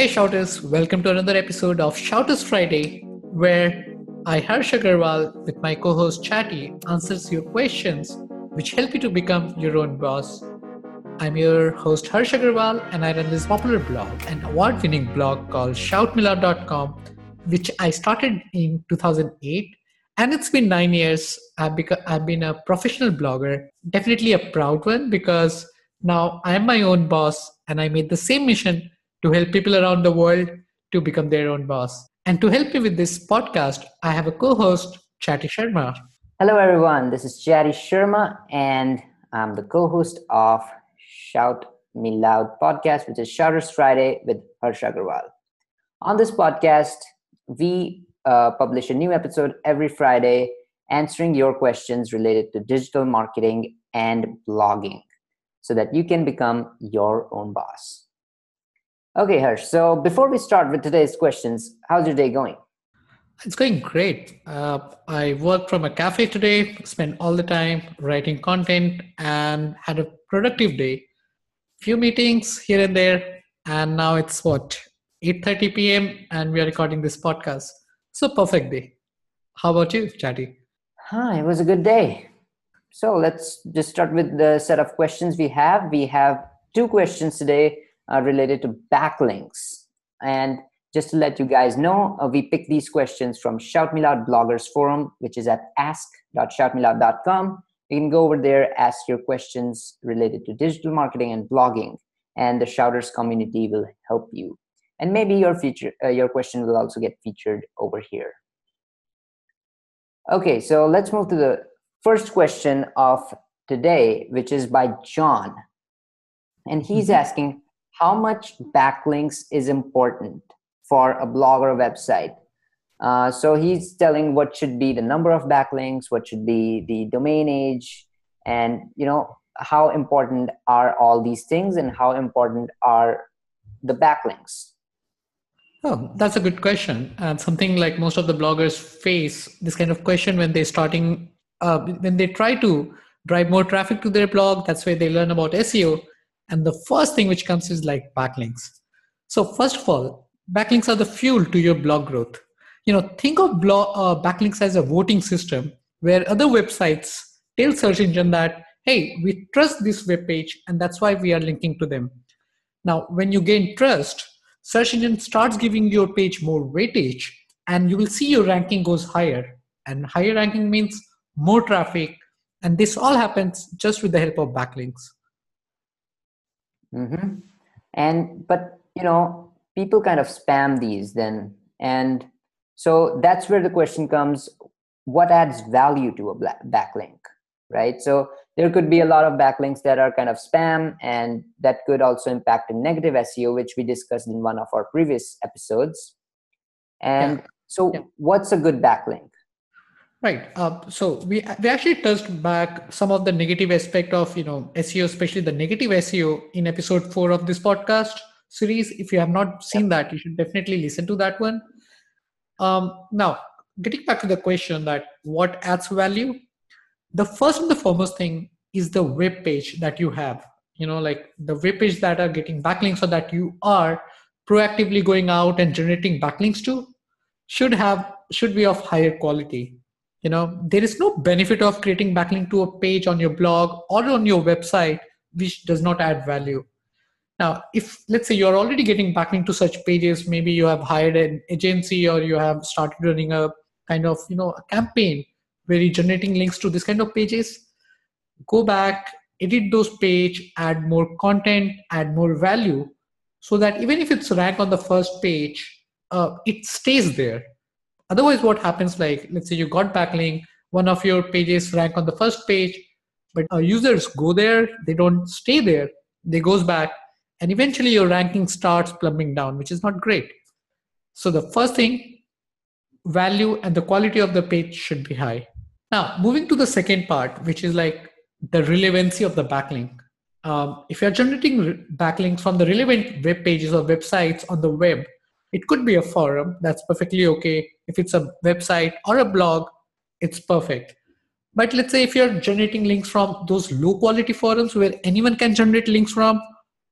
Hey Shouters, welcome to another episode of Shouters Friday, where I, Harsh Agrawal, with my co host Chatty, answers your questions which help you to become your own boss. I'm your host Harsh Agrawal, and I run this popular blog, an award winning blog called shoutmeloud.com, which I started in 2008. And it's been nine years. I've, beca- I've been a professional blogger, definitely a proud one because now I'm my own boss and I made the same mission to help people around the world to become their own boss. And to help me with this podcast, I have a co host, Chatty Sharma. Hello, everyone. This is Chatty Sharma, and I'm the co host of Shout Me Loud podcast, which is Shouters Friday with Harsh Agrawal. On this podcast, we uh, publish a new episode every Friday answering your questions related to digital marketing and blogging so that you can become your own boss. Okay, Harsh. So before we start with today's questions, how's your day going? It's going great. Uh, I worked from a cafe today, spent all the time writing content, and had a productive day. Few meetings here and there, and now it's what 8:30 p.m. and we are recording this podcast. So perfect day. How about you, Chatty? Hi, it was a good day. So let's just start with the set of questions we have. We have two questions today uh, related to backlinks. And just to let you guys know, uh, we picked these questions from Shout Me Loud Bloggers Forum, which is at ask.shoutmeloud.com. You can go over there, ask your questions related to digital marketing and blogging, and the Shouters community will help you. And maybe your feature, uh, your question will also get featured over here. Okay, so let's move to the first question of today, which is by John. And he's mm-hmm. asking how much backlinks is important for a blog or a website. Uh, so he's telling what should be the number of backlinks, what should be the domain age, and you know how important are all these things, and how important are the backlinks. Oh, that's a good question, and something like most of the bloggers face this kind of question when they're starting, uh, when they try to drive more traffic to their blog. That's where they learn about SEO and the first thing which comes is like backlinks. So first of all, backlinks are the fuel to your blog growth. You know, think of blog uh, backlinks as a voting system where other websites tell search engine that hey, we trust this web page and that's why we are linking to them. Now, when you gain trust, search engine starts giving your page more weightage and you will see your ranking goes higher. And higher ranking means more traffic. And this all happens just with the help of backlinks. Mm-hmm. And but you know, people kind of spam these then, and so that's where the question comes: What adds value to a backlink, right? So there could be a lot of backlinks that are kind of spam, and that could also impact a negative SEO, which we discussed in one of our previous episodes. And yeah. so, yeah. what's a good backlink? Right. Uh, so we we actually touched back some of the negative aspect of you know SEO, especially the negative SEO in episode four of this podcast series. If you have not seen that, you should definitely listen to that one. Um, now, getting back to the question that what adds value, the first and the foremost thing is the web page that you have. You know, like the web page that are getting backlinks, so that you are proactively going out and generating backlinks to, should have should be of higher quality you know there is no benefit of creating backlink to a page on your blog or on your website which does not add value. Now if let's say you're already getting backlink to such pages maybe you have hired an agency or you have started running a kind of you know a campaign where you're generating links to this kind of pages go back edit those page add more content add more value so that even if it's ranked on the first page uh, it stays there Otherwise, what happens like, let's say you got backlink, one of your pages rank on the first page, but uh, users go there, they don't stay there, they goes back, and eventually your ranking starts plumbing down, which is not great. So the first thing, value and the quality of the page should be high. Now, moving to the second part, which is like the relevancy of the backlink. Um, if you're generating backlinks from the relevant web pages or websites on the web, it could be a forum, that's perfectly okay. If it's a website or a blog, it's perfect. But let's say if you're generating links from those low quality forums where anyone can generate links from,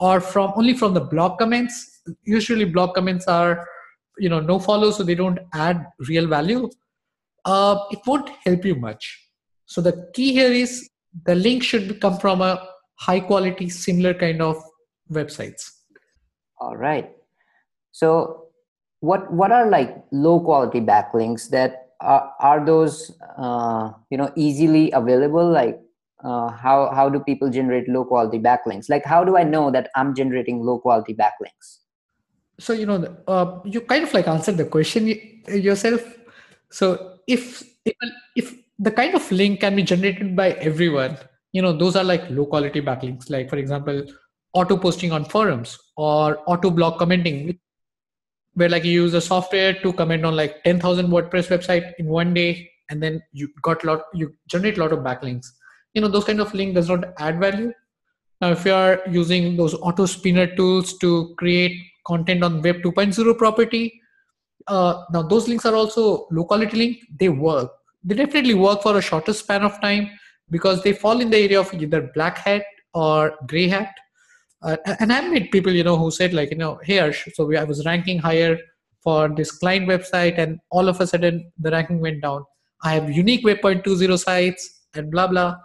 or from only from the blog comments, usually blog comments are you know no follow so they don't add real value uh, it won't help you much so the key here is the link should come from a high quality similar kind of websites all right so what what are like low quality backlinks that are, are those uh, you know easily available? Like uh, how how do people generate low quality backlinks? Like how do i know that i'm generating low quality backlinks? So you know uh, you kind of like answered the question yourself. So if if, if the kind of link can be generated by everyone you know those are like low quality backlinks. Like for example auto posting on forums or auto blog commenting where like you use a software to comment on like 10000 wordpress website in one day and then you got a lot you generate a lot of backlinks. You know those kind of link does not add value. Now if you are using those auto spinner tools to create content on web 2.0 property uh, now those links are also low quality link. They work. They definitely work for a shorter span of time because they fall in the area of either black hat or gray hat uh, and i've met people you know who said like you know here so we, i was ranking higher for this client website and all of a sudden the ranking went down. I have unique web 2.0 sites and blah blah.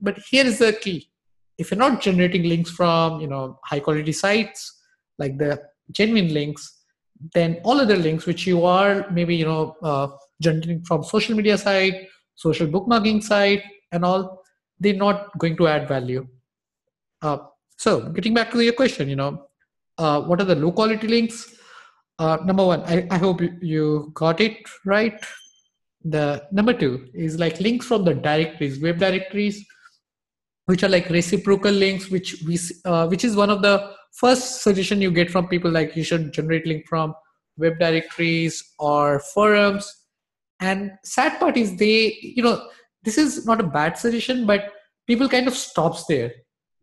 But here is the key. If you're not generating links from you know high quality sites like the genuine links then all other links which you are maybe you know uh, generating from social media site social bookmarking site and all they're not going to add value. Uh, so getting back to your question you know uh, what are the low quality links? Uh, number one I, I hope you got it right. The number two is like links from the directories web directories which are like reciprocal links which we uh, which is one of the first suggestion you get from people like you should generate link from web directories or forums. And sad part is they you know this is not a bad suggestion but people kind of stops there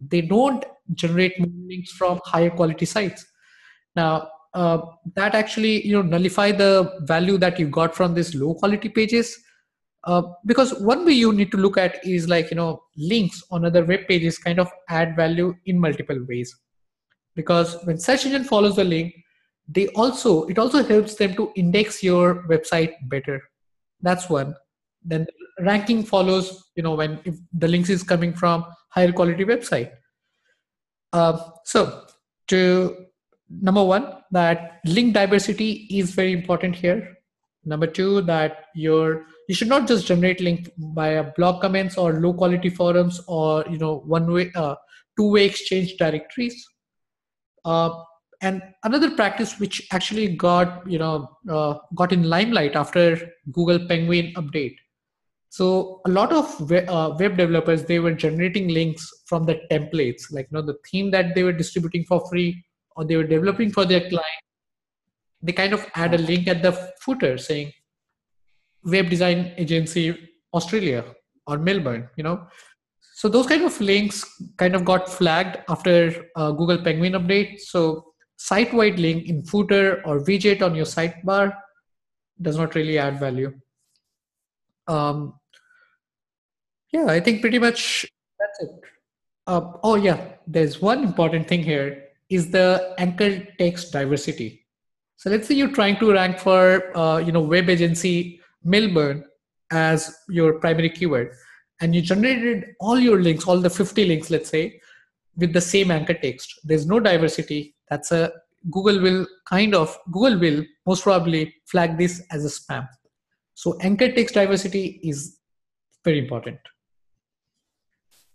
they don't generate links from higher quality sites. Now uh, that actually you know nullify the value that you got from these low quality pages uh, because one way you need to look at is like you know links on other web pages kind of add value in multiple ways. Because when search engine follows the link they also it also helps them to index your website better. That's one then ranking follows you know when if the links is coming from higher quality website. Uh, so to number one that link diversity is very important here. Number two that your you should not just generate link via blog comments or low quality forums or you know one way uh, two way exchange directories. Uh, and another practice which actually got you know uh, got in limelight after google penguin update so a lot of web, uh, web developers they were generating links from the templates like you know the theme that they were distributing for free or they were developing for their client. They kind of add a link at the footer saying web design agency australia or melbourne you know? So those kind of links kind of got flagged after uh, google penguin update. So site-wide link in footer or widget on your sidebar does not really add value. Um, yeah i think pretty much that's it uh, oh yeah there's one important thing here is the anchor text diversity so let's say you're trying to rank for uh, you know web agency Melbourne as your primary keyword, and you generated all your links, all the 50 links, let's say, with the same anchor text. There's no diversity. That's a Google will kind of Google will most probably flag this as a spam. So anchor text diversity is very important.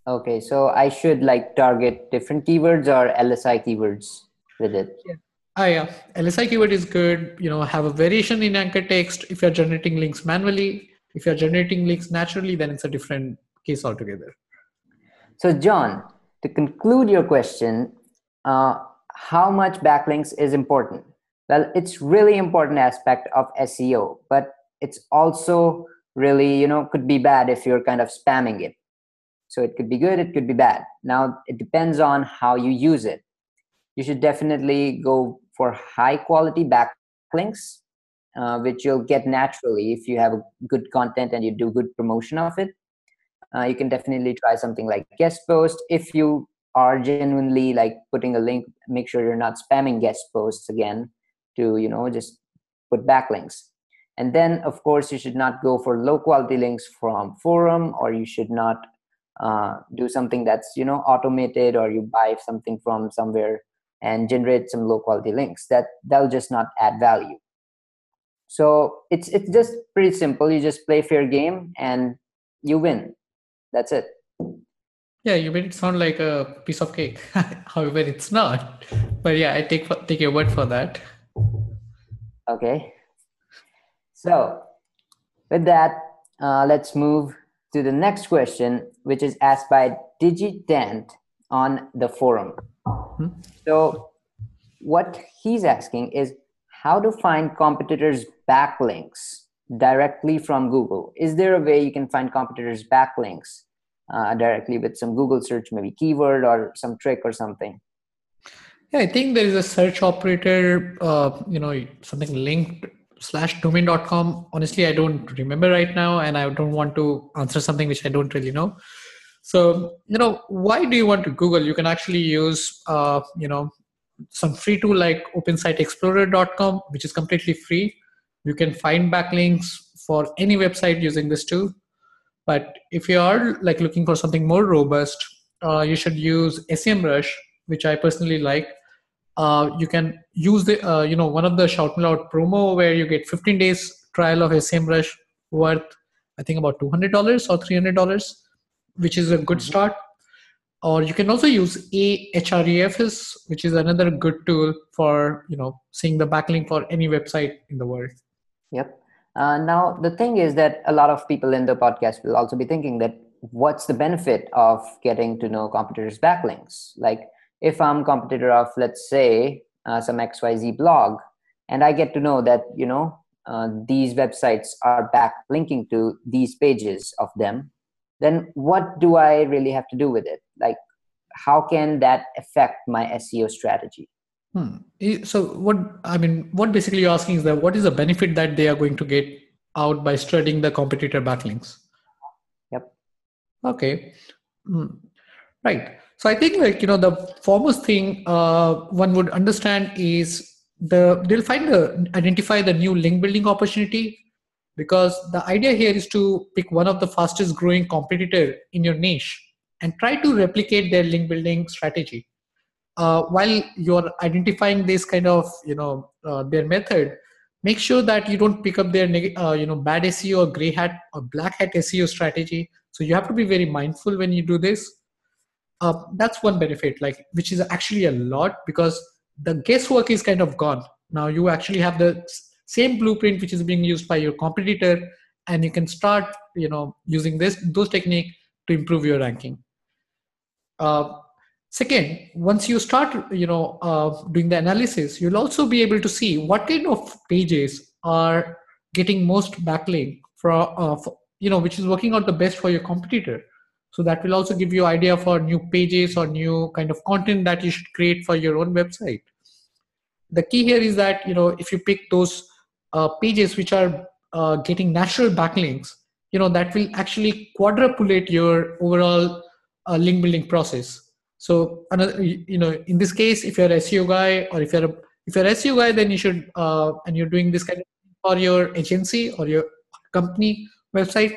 Okay, so I should like target different keywords or LSI keywords with it. Yeah. Ah, yeah. LSI keyword is good. You know, have a variation in anchor text. If you're generating links manually, if you're generating links naturally, then it's a different case altogether. So, John, to conclude your question, uh, how much backlinks is important? Well, it's really important aspect of SEO, but it's also really, you know, could be bad if you're kind of spamming it. So it could be good, it could be bad. Now it depends on how you use it. You should definitely go for high quality backlinks, uh, which you'll get naturally if you have good content and you do good promotion of it. Uh, you can definitely try something like guest post. If you are genuinely like putting a link make sure you're not spamming guest posts again to you know just put backlinks and then of course you should not go for low quality links from forum or you should not uh, do something that's you know automated or you buy something from somewhere and generate some low quality links that that'll just not add value. So it's it's just pretty simple. You just play fair game and you win. That's it. Yeah you made it sound like a piece of cake. However it's not. But yeah i take take your word for that. Okay. So with that uh, let's move to the next question which is asked by digitent on the forum hmm? so what he's asking is how to find competitors backlinks directly from google is there a way you can find competitors backlinks uh, directly with some Google search, maybe keyword or some trick or something? Yeah, I think there is a search operator, uh, you know, something linked slash domain.com. Honestly, I don't remember right now, and I don't want to answer something which I don't really know. So, you know, why do you want to Google? You can actually use, uh, you know, some free tool like OpenSiteExplorer.com, which is completely free. You can find backlinks for any website using this tool. But if you are like looking for something more robust, uh, you should use SEMrush, which I personally like. Uh, you can use the uh, you know one of the Shoutmeloud promo where you get 15 days trial of SEMrush worth I think about $200 or $300, which is a good mm-hmm. start. Or you can also use Ahrefs, which is another good tool for you know seeing the backlink for any website in the world. Yep. Uh, now, the thing is that a lot of people in the podcast will also be thinking that what's the benefit of getting to know competitors' backlinks? Like, if I'm competitor of, let's say, uh, some XYZ blog, and I get to know that, you know, uh, these websites are backlinking to these pages of them, then what do I really have to do with it? Like, how can that affect my SEO strategy? Hmm. So what I mean, what basically you're asking is that what is the benefit that they are going to get out by studying the competitor backlinks? Yep. Okay. Hmm. Right. So I think like you know the foremost thing uh, one would understand is the they'll find the identify the new link building opportunity because the idea here is to pick one of the fastest growing competitor in your niche and try to replicate their link building strategy. Uh, while you're identifying this kind of you know uh, their method make sure that you don't pick up their uh, you know bad seo or gray hat or black hat seo strategy. So you have to be very mindful when you do this uh, that's one benefit like which is actually a lot because the guesswork is kind of gone now you actually have the same blueprint which is being used by your competitor and you can start you know using this those technique to improve your ranking uh, Second, once you start, you know, uh, doing the analysis, you'll also be able to see what kind of pages are getting most backlink for, uh, for, you know, which is working out the best for your competitor. So that will also give you idea for new pages or new kind of content that you should create for your own website. The key here is that you know if you pick those uh, pages which are uh, getting natural backlinks, you know that will actually quadrupulate your overall uh, link building process so another, you know, in this case, if you're a SEO guy or if you're a, if you're a SEO guy, then you should uh, and you're doing this kind of for your agency or your company website,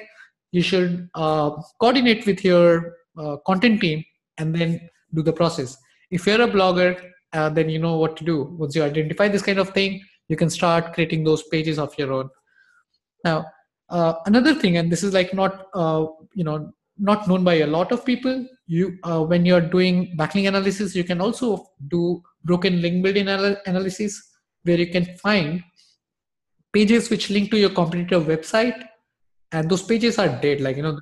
you should uh, coordinate with your uh, content team and then do the process. If you're a blogger, uh, then you know what to do. Once you identify this kind of thing, you can start creating those pages of your own. Now, uh, another thing, and this is like not uh, you know not known by a lot of people you uh, when you're doing backlink analysis you can also do broken link building anal- analysis where you can find pages which link to your competitor website and those pages are dead like you know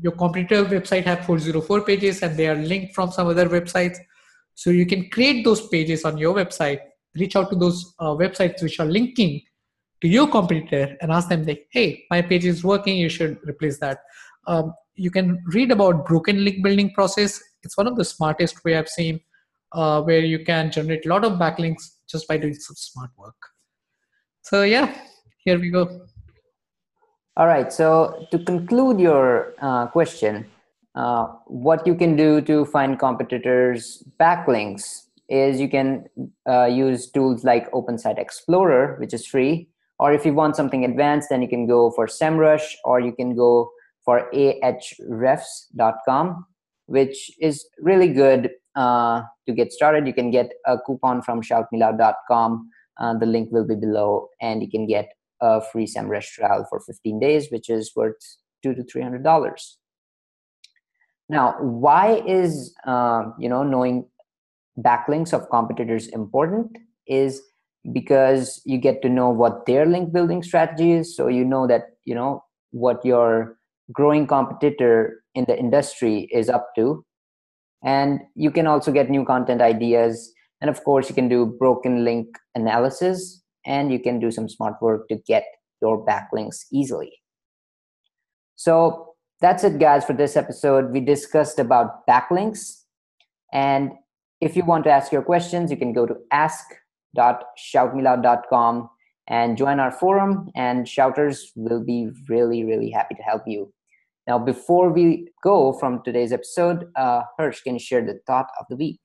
your competitor website have 404 pages and they are linked from some other websites. So you can create those pages on your website reach out to those uh, websites which are linking to your competitor and ask them like hey my page is working you should replace that. Um, you can read about broken link building process. It's one of the smartest way i've seen uh, where you can generate a lot of backlinks just by doing some smart work. So yeah here we go all right so to conclude your uh, question uh, what you can do to find competitors' backlinks is you can uh, use tools like OpenSite Explorer, which is free. Or if you want something advanced, then you can go for SEMrush or you can go for ahrefs.com, which is really good uh, to get started. You can get a coupon from shoutmeloud.com. Uh, the link will be below, and you can get a free SEMrush trial for 15 days, which is worth two to three hundred dollars. Now, why is uh, you know knowing backlinks of competitors important? Is because you get to know what their link building strategy is, so you know that you know what your growing competitor in the industry is up to, and you can also get new content ideas. And of course, you can do broken link analysis, and you can do some smart work to get your backlinks easily. So that's it, guys, for this episode. We discussed about backlinks. And if you want to ask your questions, you can go to ask.shoutmeloud.com and join our forum, and shouters will be really, really happy to help you. Now, before we go from today's episode, uh, Harsh, can you share the thought of the week?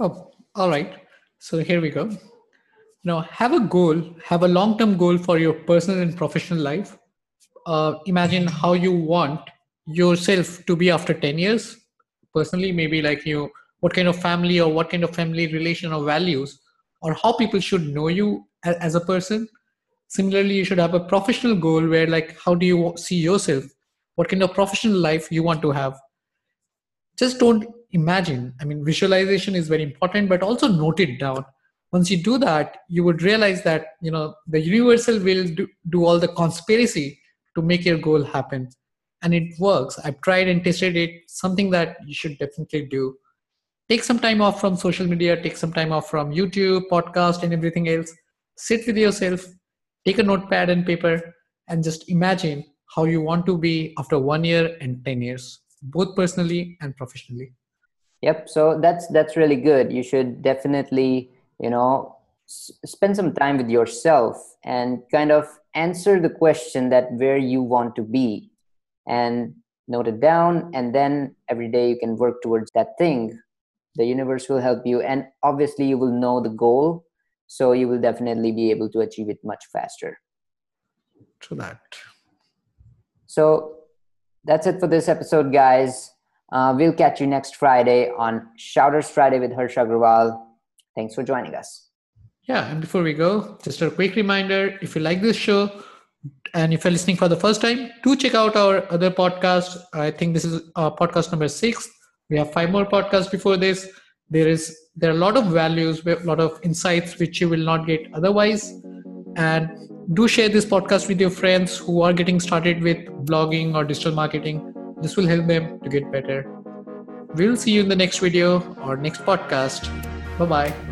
Oh, all right. So here we go. Now, have a goal, have a long term goal for your personal and professional life. Uh, imagine how you want yourself to be after 10 years. Personally maybe like you what kind of family or what kind of family relation or values or how people should know you as a person. Similarly you should have a professional goal where like how do you see yourself? What kind of professional life you want to have? Just don't imagine. I mean visualization is very important but also note it down once you do that you would realize that you know the universal will do, do all the conspiracy to make your goal happen. And it works. I've tried and tested it. Something that you should definitely do. Take some time off from social media. Take some time off from youtube podcast and everything else. Sit with yourself. Take a notepad and paper and just imagine how you want to be after one year and 10 years both personally and professionally. Yep. So that's that's really good. You should definitely you know spend some time with yourself and kind of answer the question that where you want to be and note it down. And then every day you can work towards that thing. The universe will help you and obviously you will know the goal. So you will definitely be able to achieve it much faster. To that. So that's it for this episode guys. Uh, we'll catch you next friday on shouters friday with harsh agrawal thanks for joining us yeah, and before we go, just a quick reminder if you like this show and if you're listening for the first time, do check out our other podcast. I think this is uh, podcast number six. We have five more podcasts before this. There is there are a lot of values, a lot of insights which you will not get otherwise. And do share this podcast with your friends who are getting started with blogging or digital marketing. This will help them to get better. We'll see you in the next video or next podcast. Bye bye.